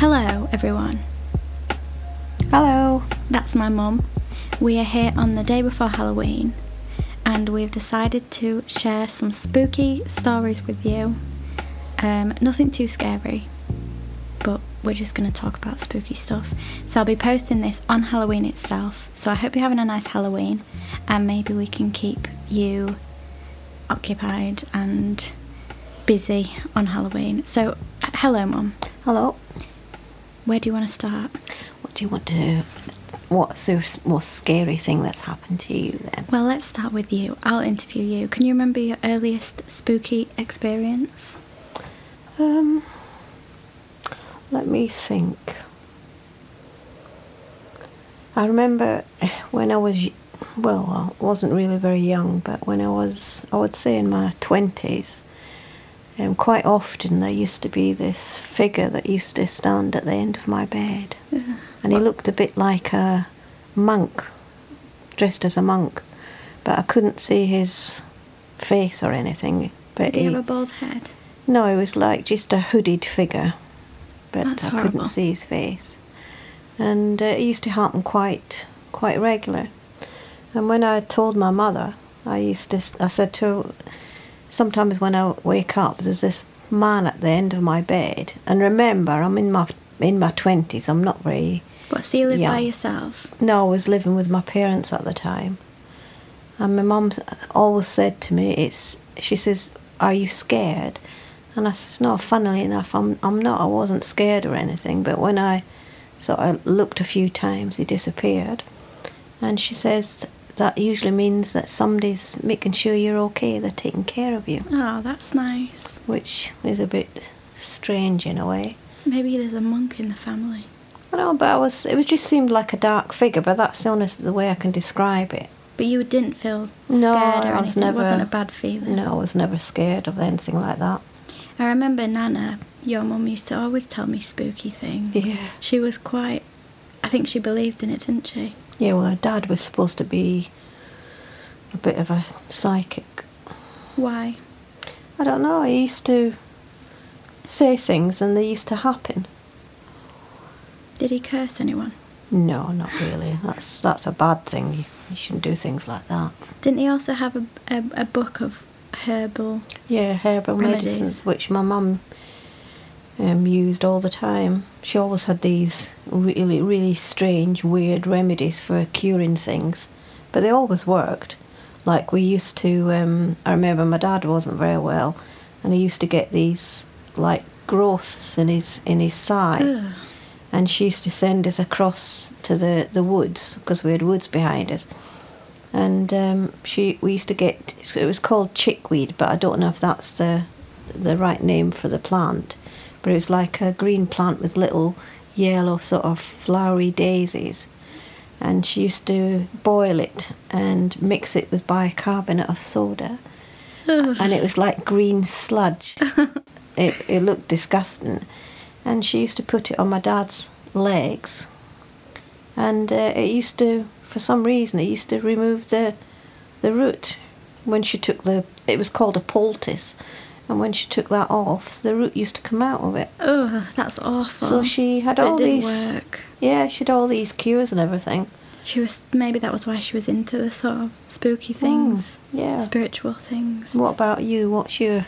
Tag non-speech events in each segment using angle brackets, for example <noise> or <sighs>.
Hello, everyone. Hello. That's my mum. We are here on the day before Halloween, and we've decided to share some spooky stories with you. Um, nothing too scary, but we're just going to talk about spooky stuff. So I'll be posting this on Halloween itself. So I hope you're having a nice Halloween, and maybe we can keep you occupied and busy on Halloween. So, hello, mum. Hello. Where do you want to start? What do you want to? What's the most scary thing that's happened to you then? Well, let's start with you. I'll interview you. Can you remember your earliest spooky experience? Um, let me think. I remember when I was, well, I wasn't really very young, but when I was, I would say in my twenties, um, quite often there used to be this figure that used to stand at the end of my bed, and he looked a bit like a monk, dressed as a monk, but I couldn't see his face or anything. But Did he he, have a bald head? no, it was like just a hooded figure, but That's I horrible. couldn't see his face. And uh, it used to happen quite quite regular. And when I told my mother, I used to, I said to her, sometimes when I wake up, there's this man at the end of my bed. And remember, I'm in my in my twenties. I'm not very. What, so you live by yourself? No, I was living with my parents at the time. And my mum's always said to me, "It's." She says, "Are you scared?" And I says, "No." Funnily enough, I'm. I'm not. I wasn't scared or anything. But when I sort of looked a few times, he disappeared. And she says that usually means that somebody's making sure you're okay. They're taking care of you, Oh, that's nice. which is a bit strange in a way. Maybe there's a monk in the family. I know, but I was. It was just seemed like a dark figure. But that's the only the way I can describe it. But you didn't feel No, scared or I was anything. never- It wasn't a bad feeling. No, I was never scared of anything like that. I remember Nana, your mum used to always tell me spooky things. Yeah. She was quite. I think she believed in it, didn't she? Yeah, well, her dad was supposed to be a bit of a psychic. Why? I don't know. He used to say things, and they used to happen. Did he curse anyone? No, not really. That's that's a bad thing. You, you shouldn't do things like that. Didn't he also have a, a, a book of herbal? Yeah, herbal Remedies. medicines, which my mum um, used all the time. She always had these really, really strange, weird remedies for curing things, but they always worked. Like we used to, um, I remember my dad wasn't very well, and he used to get these like growths in his in his thigh, Ugh. and she used to send us across to the the woods because we had woods behind us and um, she we used to get it was called chickweed, but I don't know if that's the the right name for the plant. It was like a green plant with little yellow sort of flowery daisies, and she used to boil it and mix it with bicarbonate of soda, Ugh. <sighs> and it was like green sludge. <laughs> it it looked disgusting, and she used to put it on my dad's legs, and uh, it used to for some reason it used to remove the the root. When she took the it was called a poultice and when she took that off the root used to come out of it Oh, that's awful. so she had But all it didn't these work. yeah she had all these cures and everything She was maybe that was why she was into the sort of spooky things, Mm, yeah spiritual things. what about you what's your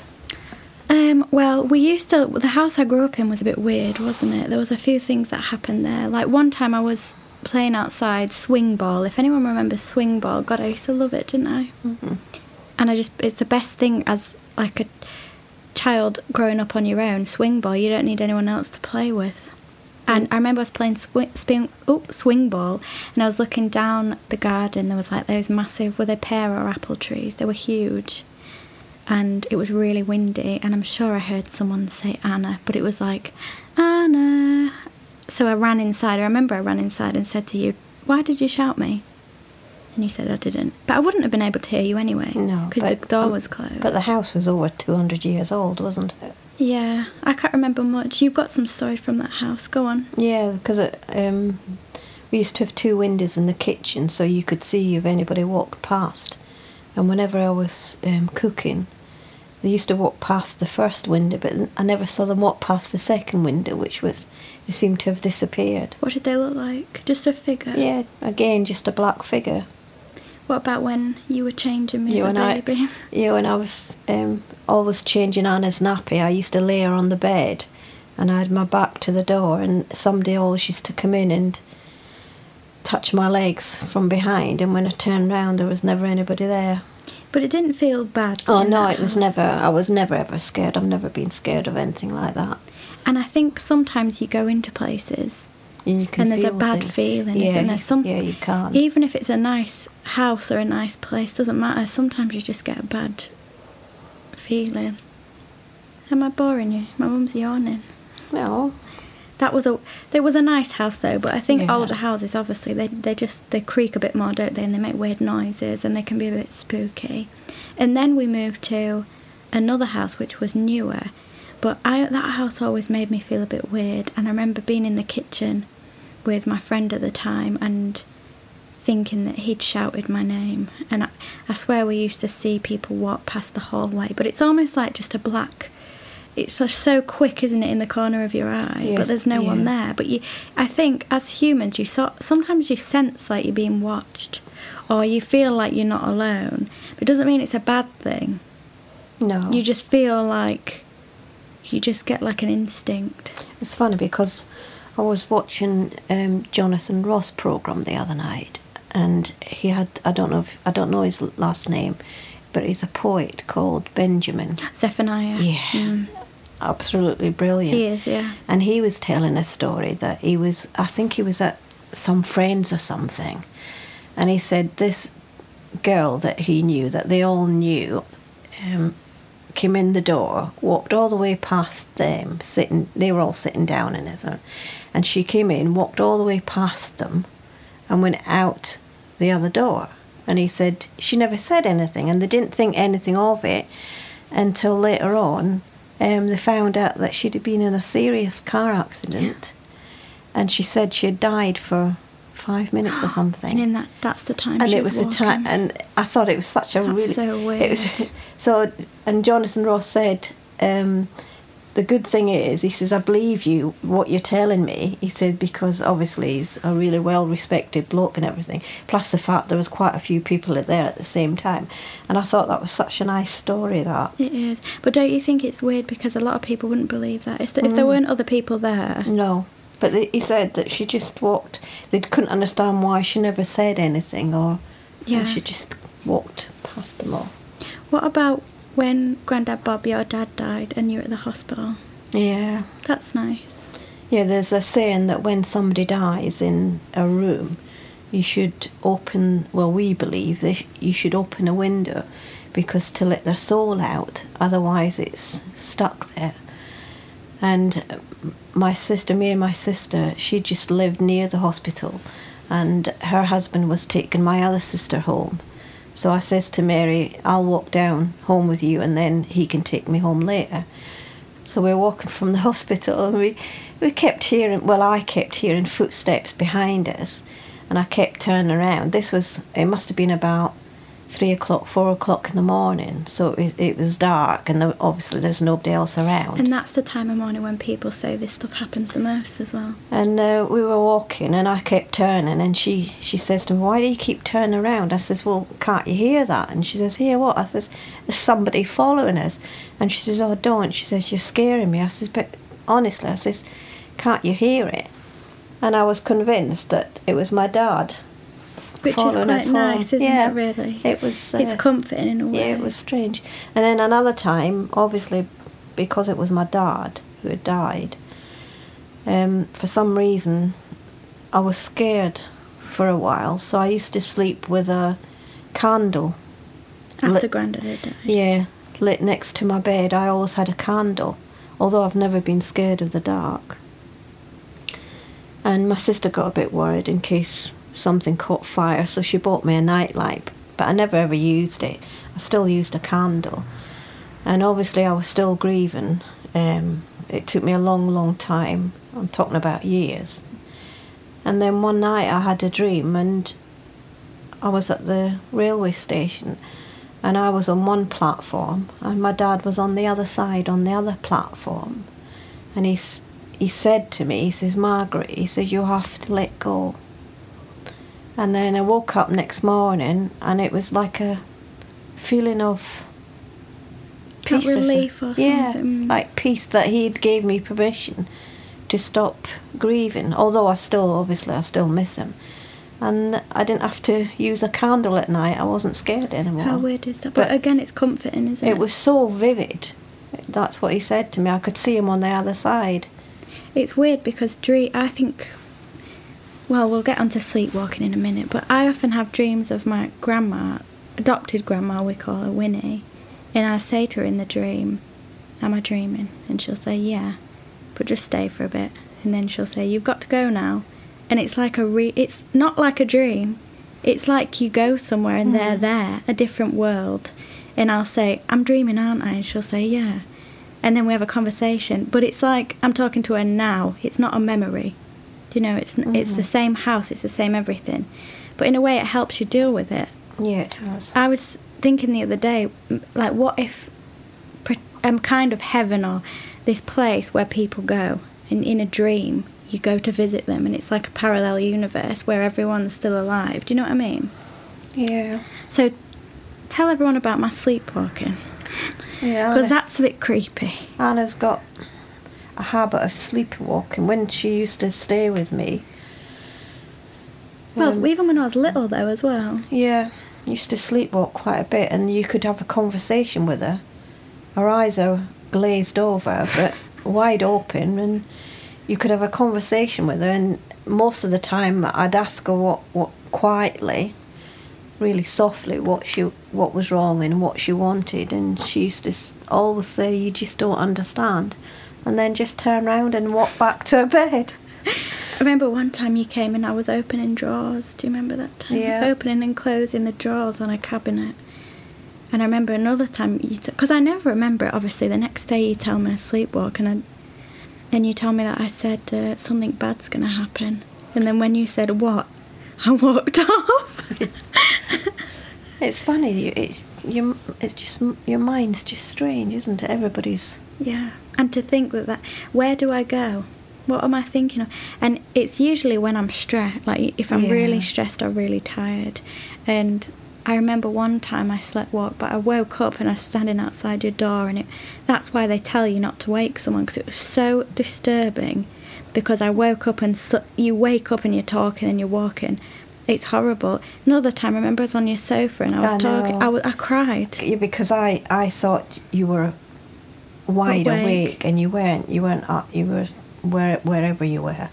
Um, well, we used to. The house I grew up in was a bit weird, wasn't it? There was a few things that happened there. Like one time, I was playing outside swing ball. If anyone remembers swing ball, God, I used to love it, didn't I? Mhm. And I just—it's the best thing as like a child growing up on your own. Swing ball, you don't need anyone else to play with. And mm. I remember I was playing swing, spin, oh, swing ball, and I was looking down the garden. There was like those massive, were they pear or apple trees? They were huge and it was really windy and i'm sure i heard someone say anna but it was like anna so i ran inside i remember i ran inside and said to you why did you shout me and you said i didn't but i wouldn't have been able to hear you anyway no because the door um, was closed but the house was over 200 years old wasn't it yeah i can't remember much you've got some stories from that house go on Yeah, because it, um, we used to have two windows in the kitchen, so you could see if anybody walked past. And whenever I was um, cooking, they used to walk past the first window, but I never saw them walk past the second window, which was they seemed to have disappeared. What did they look like? Just a figure? Yeah, again, just a black figure. What about when you were changing me You as and a I- baby? <laughs> Yeah, when I was um, always changing Anna's nappy, I used to lay her on the bed and I had my back to the door, and somebody always used to come in and touch my legs from behind. And when I turned round, there was never anybody there. But it didn't feel bad. Oh no, it was never. I was never ever scared. I've never been scared of anything like that. And I think sometimes you go into places And you can and there's a bad things. feeling, Yeah, isn't there? Some, yeah, you can't. Even if it's a nice house or a nice place, doesn't matter. Sometimes you just get a bad feeling. Am I boring you? My mum's yawning. no, That was a there was a nice house though, but I think Yeah. older houses obviously they they just they creak a bit more, don't they? And they make weird noises and they can be a bit spooky. And then we moved to another house which was newer, but I that house always made me feel a bit weird. And I remember being in the kitchen with my friend at the time and thinking that he'd shouted my name. And I, I swear we used to see people walk past the hallway, but it's almost like just a black. It's just so quick, isn't it, in the corner of your eye? Yes, but there's no one there. But you, I think as humans, you so, sometimes you sense like you're being watched, or you feel like you're not alone. But it doesn't mean it's a bad thing. no. You just feel like you just get like an instinct. It's funny because I was watching um, Jonathan Ross program the other night, and he had I don't know if, I don't know his last name, but he's a poet called Benjamin. Zephaniah. Yeah, Mm. absolutely brilliant. He is, yeah. And he was telling a story that he was, I think he was at some friends or something, and he said this girl that he knew, that they all knew, um, came in the door, walked all the way past them, sitting, they were all sitting down in it, and she came in, walked all the way past them, and went out the other door. And he said she never said anything, and they didn't think anything of it until later on. Um, they found out that she'd been in a serious car accident, and she said she had died for five minutes or <gasps> something And in that, that's the time. and it was the time and i thought it was such a That's really so it was weird. <laughs> so and jonathan ross said um, the good thing is he says i believe you what you're telling me he said because obviously he's a really well respected bloke and everything plus the fact there was quite a few people there at the same time and i thought that was such a nice story that It is, but don't you think it's weird because a lot of people wouldn't believe that? It's that if there Mm. weren't other people there, no but he said that she just walked they couldn't understand why she never said anything or Yeah. she just walked past them all what about when Grandad Bob, your dad, died and you were at the hospital? yeah That's nice. Yeah, there's a saying that when somebody dies in a room, you should open, well, we believe that you should open a window because to let their soul out, otherwise it's stuck there. And my sister, me and my sister, she just lived near the hospital and her husband was taking my other sister home. So I says to Mary, I'll walk down home with you and then he can take me home later. So we were walking from the <laughs> hospital and we, we kept hearing, well, I kept hearing footsteps behind us and I kept turning around. This was, it must have been about three o'clock, four o'clock in the morning. So it, it was dark and there, obviously there's nobody else around. And that's the time of morning when people say this stuff happens the most as well. And uh, we were walking, and I kept turning, and she, she says to me, "Why do you keep turning around?" I says, "Well, can't you hear that?" And she says, "Hear what?" I says, "There's somebody following us." And she says, "Oh, don't." She says, "You're scaring me." I says, "But honestly," I says, "Can't you hear it?" And I was convinced that it was my dad. Which is quite nice, isn't Yeah, it, really? It was. it's uh, comforting in a way. yeah, it was strange. And then another time, obviously, because it was my dad who had died, um, for some reason, I was scared for a while. So I used to sleep with a candle. After lit- Grandad had died. Yeah, lit next to my bed. I always had a candle, although I've never been scared of the dark. And my sister got a bit worried in case something caught fire, so she bought me a nightlight, but I never ever used it. I still used a candle. And obviously, I was still grieving. Um, it took me a long, long time. I'm talking about years. And then one night I had a dream, and I was at the railway station, and I was on one platform, and my dad was on the other side on the other platform, and he, he said to me, he says, Margaret, he says you have to let go. And then I woke up next morning, and it was like a feeling of peace relief or yeah, something. like peace that he'd gave me permission to stop grieving. Although I still, obviously, I still miss him, and I didn't have to use a candle at night. I wasn't scared anymore. How weird is that? But, But again, it's comforting, isn't it? It was so vivid. That's what he said to me. I could see him on the other side. It's weird because dream. I think. Well, we'll get onto sleepwalking in a minute, but I often have dreams of my grandma, adopted grandma, we call her Winnie, and I say to her in the dream, "Am I dreaming?" And she'll say, "Yeah," but just stay for a bit, and then she'll say, "You've got to go now," and it's like a re. It's not like a dream. It's like you go somewhere and they're hmm. there, a different world, and I'll say, "I'm dreaming, aren't I?" And she'll say, "Yeah." and then we have a conversation. But it's like I'm talking to her now. It's not a memory. Do you know? It's it's the same house. It's the same everything. But in a way, it helps you deal with it. Yeah, it has. I was thinking the other day, like, what if um, kind of heaven or this place where people go, and in a dream you go to visit them, and it's like a parallel universe where everyone's still alive. Do you know what I mean? Yeah. So, tell everyone about my sleepwalking Yeah. <laughs> because that's a bit creepy. Anna's got a habit of sleepwalking. When she used to stay with me, Well, um, even when I was little, though, as well. yeah, used to sleepwalk quite a bit, and you could have a conversation with her. Her eyes are glazed over, but <laughs> wide open, and you could have a conversation with her. And most of the time, I'd ask her what, what quietly, really softly, what she what was wrong and what she wanted, and she used to always say, "You just don't understand," and then just turn round and walk back to her bed. I remember one time you came and I was opening drawers. Do you remember that time? Yeah. Opening and closing the drawers on a cabinet. And I remember another time you, because I never remember it. Obviously, the next day you tell me I sleepwalk, and I, and you tell me that I said uh, something bad's gonna happen. And then when you said what, I walked <laughs> off. It's funny. You, it, you, it's just your mind's just strange, isn't it? Everybody's Yeah, and to think that that where do I go? What am I thinking of? And it's usually when I'm stressed, like if I'm really Yeah. stressed or really tired. And I remember one time I slept walk, but I woke up and I was standing outside your door, and it, that's why they tell you not to wake someone because it was so disturbing. Because I woke up and so, you wake up and you're talking and you're walking. It's horrible. Another time, I remember I was on your sofa and I was I talking. I, w- I cried. Yeah, because I, I thought you were wide Awake. awake, and you weren't. You weren't. uh, You were where, wherever you were.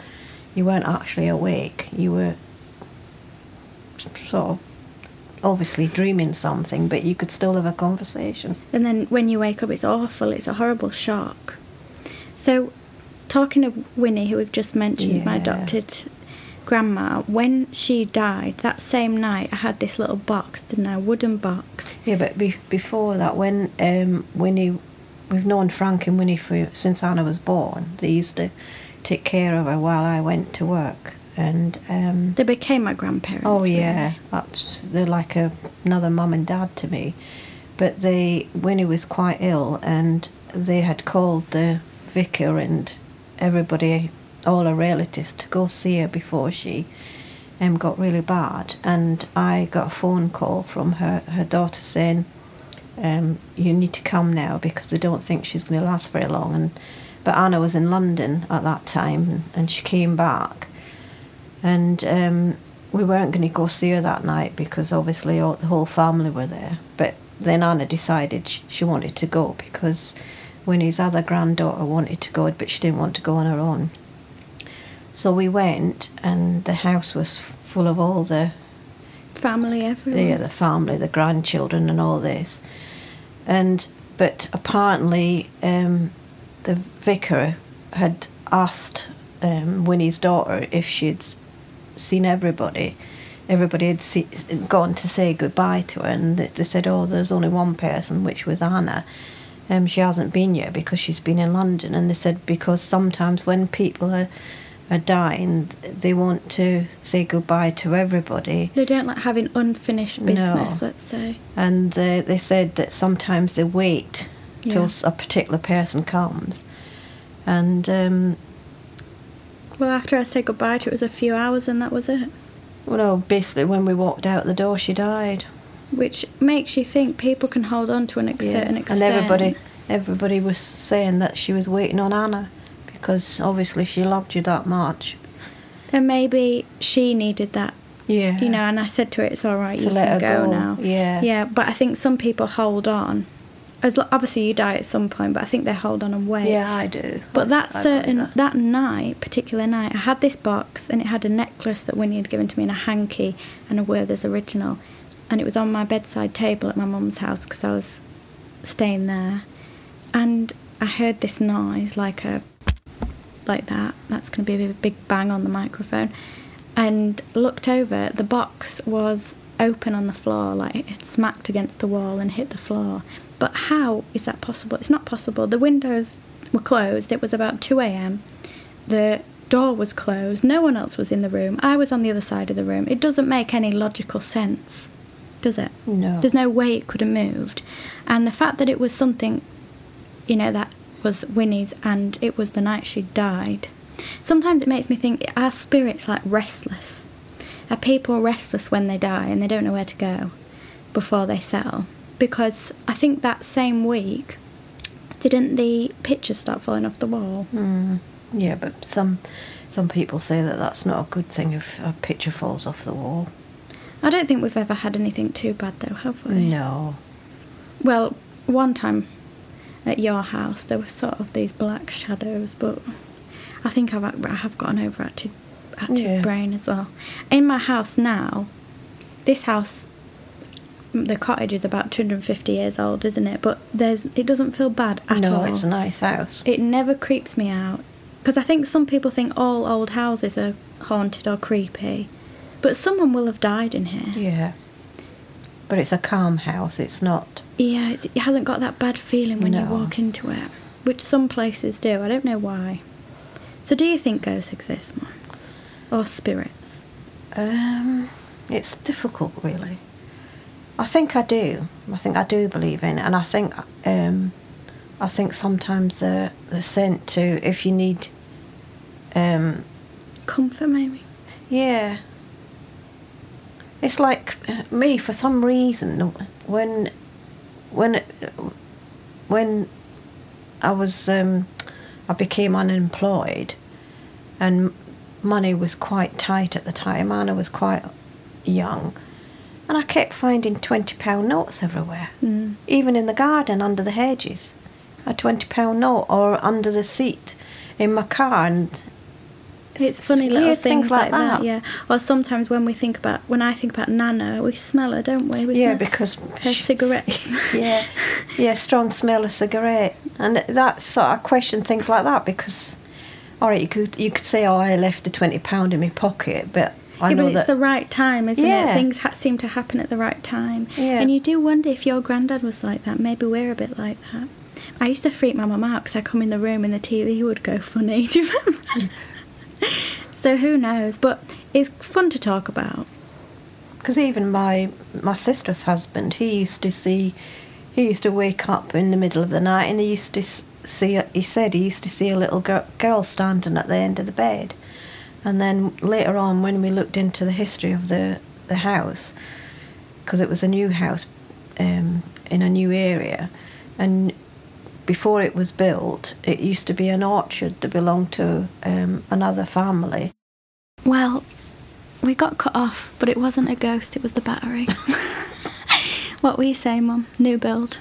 You weren't actually awake. You were sort of obviously dreaming something, but you could still have a conversation. And then when you wake up, it's awful. It's a horrible shock. So, talking of Winnie, who we've just mentioned, my adopted grandma, when she died, that same night, I had this little box, didn't I? Wooden box. Yeah, but be, before that, when um, Winnie, we've known Frank and Winnie for since Anna was born. They used to take care of her while I went to work, and um, They became my grandparents. Oh yeah, that's, they're like a, another mum and dad to me. But they, Winnie was quite ill, and they had called the vicar and everybody, all her relatives, to go see her before she um, got really bad. And I got a phone call from her her daughter saying, um, "You need to come now because they don't think she's going to last very long." And but Anna was in London at that time, and she came back and um, we weren't going to go see her that night because obviously all, the whole family were there. But then Anna decided sh- she wanted to go because Winnie's other granddaughter wanted to go, but she didn't want to go on her own. So we went, and the house was full of all the Family everywhere. yeah, the family, the grandchildren, and all this. And but apparently, um, the vicar had asked um, Winnie's daughter if she'd seen everybody. Everybody had see, gone to say goodbye to her, and they said, "Oh, there's only one person, which was Anna." Um, she hasn't been yet because she's been in London, and they said because sometimes when people are are dying, they want to say goodbye to everybody. They don't like having unfinished No. business, let's say. And uh, they said that sometimes they wait till a particular person comes. And um, Well, after I said goodbye to it, it was a few hours and that was it. well, no, basically, when we walked out the door, she died. Which makes you think people can hold on to an ex- certain extent. And everybody, everybody was saying that she was waiting on Anna because obviously she loved you that much. And maybe she needed that, Yeah. you know, and I said to her, it's all right, To you let can her go, go, now. yeah. Yeah, but I think some people hold on. As lo- Obviously, you die at some point, but I think they hold on and wait. Yeah, I do. But that I certain that. that. night, particular night, I had this box and it had a necklace that Winnie had given to me and a hanky and a Werther's original, and it was on my bedside table at my mum's house because I was staying there, and I heard this noise like a like that. That's going to be a big bang on the microphone, and looked over. The box was open on the floor, like it smacked against the wall and hit the floor. But how is that possible? It's not possible. The windows were closed. It was about 2 a.m. The door was closed. No one else was in the room. I was on the other side of the room. It doesn't make any logical sense, does it? No. There's no way it could have moved. And the fact that it was something, you know, that was Winnie's and it was the night she died. Sometimes it makes me think our spirit's like restless. Are people are restless when they die and they don't know where to go before they settle? Because I think that same week, didn't the pictures start falling off the wall? Mm, yeah, but some some people say that that's not a good thing if a picture falls off the wall. I don't think we've ever had anything too bad though, have we? No. Well, one time at your house, there were sort of these black shadows, but I think I've I have got an overactive active Yeah. brain as well. In my house now, this house, mm, the cottage is about 250 years old, isn't it? But there's it doesn't feel bad at no, all. it's a nice house. It never creeps me out because I think some people think all old houses are haunted or creepy, but someone will have died in here. Yeah. But it's a calm house. It's not. Yeah, it's, it hasn't got that bad feeling when you walk into it, which some places do. I don't know why. So, do you think ghosts exist, Mum? Or spirits? Um, it's difficult, really. I think I do. I think I do believe in, it, and I think um, I think sometimes they're they're sent to if you need. Um, Comfort, maybe? yeah. It's like uh, me for some reason when when when I was um, I became unemployed and money was quite tight at the time. Anna was quite young, and I kept finding twenty pound notes everywhere, Mm. even in the garden under the hedges. A twenty pound note or under the seat in my car, and It's funny little weird things, like that. yeah. Or sometimes when we think about, when I think about Nana, we smell her, don't we? we yeah, smell because her cigarettes. <laughs> yeah, yeah, strong smell of cigarette, and that sort of question things like that because, all right, you could you could say, oh, I left the twenty pound in my pocket, but I yeah, know but it's that the right time, isn't Yeah. it? Things ha- seem to happen at the right time. Yeah. And you do wonder if your granddad was like that. Maybe we're a bit like that. I used to freak my mum out because I come in the room and the TV would go funny. <laughs> Do you remember? <laughs> <laughs> so who knows? But it's fun to talk about. because even my my sister's husband, he used to see, he used to wake up in the middle of the night, and he used to see. He said he used to see a little girl, standing at the end of the bed, and then later on, when we looked into the history of the the house, because it was a new house, um, in a new area, and before it was built, it used to be an orchard that belonged to um, another family. Well, we got cut off, but it wasn't a ghost, it was the battery. <laughs> what we say, Mum? New build.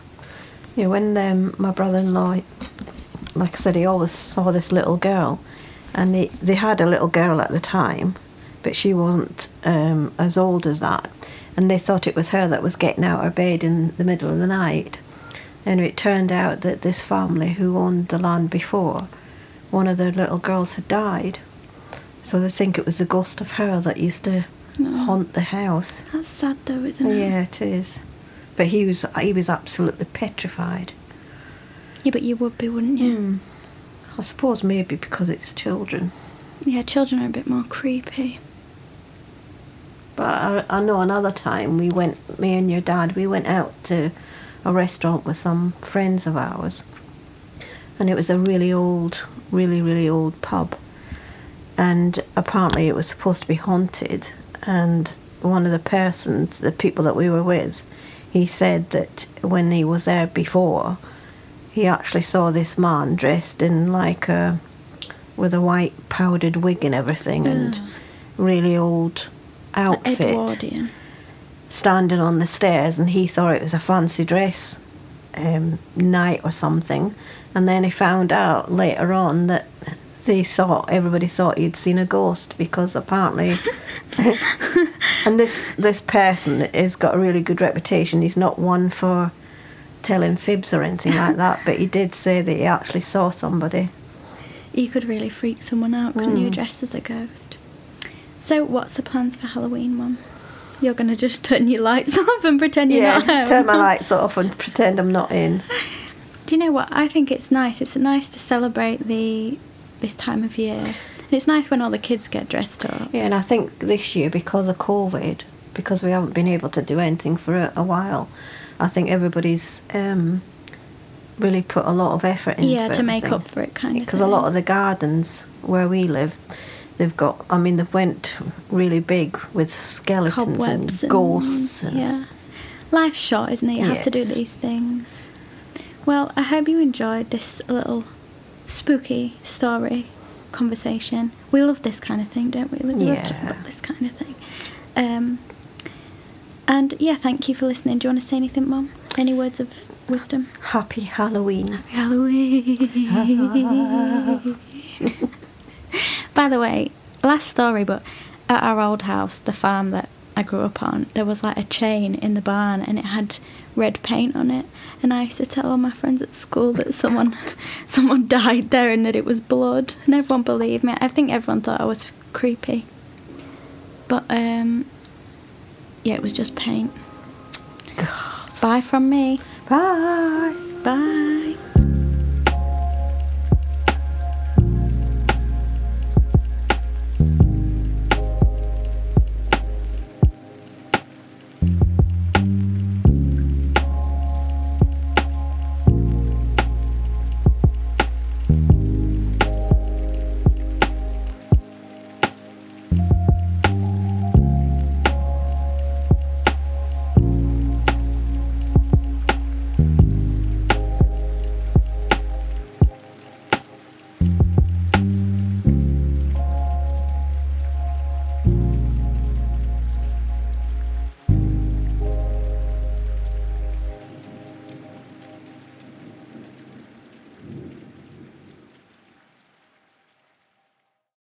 Yeah, when um, my brother-in-law, like I said, he always saw this little girl, and they they had a little girl at the time, but she wasn't um, as old as that, and they thought it was her that was getting out of bed in the middle of the night, and it turned out that this family who owned the land before, one of their little girls had died, so they think it was the ghost of her that used to haunt the house. That's sad though, isn't it? Yeah, it is. But he was he was absolutely petrified. Yeah, but you would be, wouldn't you? Hmm. I suppose maybe because it's children. Yeah, children are a bit more creepy. But I, I know another time we went, me and your dad, we went out to a restaurant with some friends of ours, and it was a really old, really really old pub, and apparently it was supposed to be haunted, and one of the persons, the people that we were with, he said that when he was there before, he actually saw this man dressed in like a with a white powdered wig and everything and really old outfit Edwardian. Standing on the stairs and he thought it was a fancy dress um, night or something and then he found out later on that they thought everybody thought he'd seen a ghost because apparently <laughs> and this this person has got a really good reputation he's not one for telling fibs or anything like that but he did say that he actually saw somebody You could really freak someone out, couldn't you, Mm. dressed as a ghost? So, what's the plans for Halloween, Mum? You're going to just turn your lights <laughs> off and pretend you're yeah not home. turn my <laughs> lights off and pretend i'm not in Do you know what? I think it's nice. It's nice to celebrate the this time of year. And it's nice when all the kids get dressed up. Yeah, and I think this year, because of COVID, because we haven't been able to do anything for a, a while, I think everybody's um, really put a lot of effort into Yeah, to make up for it, kind of. Because a lot of the gardens where we live, they've got, I mean, they've went really big with skeletons cobwebs and ghosts. And, yeah. Life's short, isn't it? You have to do these things. Well, I hope you enjoyed this little spooky story conversation. We love this kind of thing, don't we? We love talking about this kind of thing. Um, and yeah, thank you for listening. Do you want to say anything, Mum? Any words of wisdom? Happy Halloween. Happy Halloween. <laughs> By the way, last story, but at our old house, the farm that I grew up on, there was like a chain in the barn and it had red paint on it. And I used to tell all my friends at school that someone <laughs> someone died there and that it was blood. And everyone believed me. I think everyone thought I was creepy. But um yeah, it was just paint. Bye from me. Bye. Bye.